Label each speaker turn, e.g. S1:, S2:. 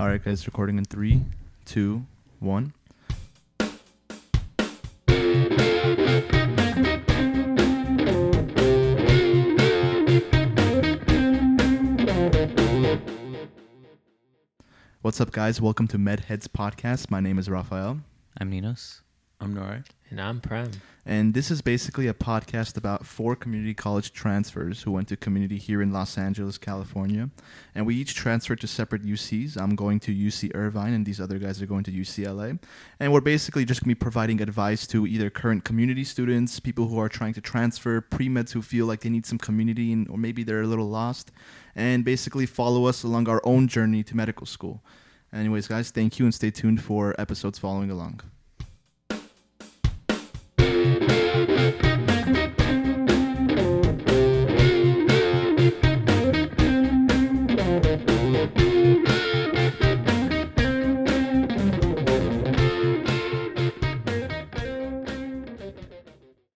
S1: All right, guys, recording in three, two, one. What's up, guys? Welcome to MedHeads Podcast. My name is Rafael,
S2: I'm Ninos.
S3: I'm Nora.
S4: And I'm Prem.
S1: And this is basically a podcast about four community college transfers who went to community here in Los Angeles, California. And we each transferred to separate UCs. I'm going to UC Irvine, and these other guys are going to UCLA. And we're basically just going to be providing advice to either current community students, people who are trying to transfer, pre meds who feel like they need some community, and, or maybe they're a little lost, and basically follow us along our own journey to medical school. Anyways, guys, thank you and stay tuned for episodes following along.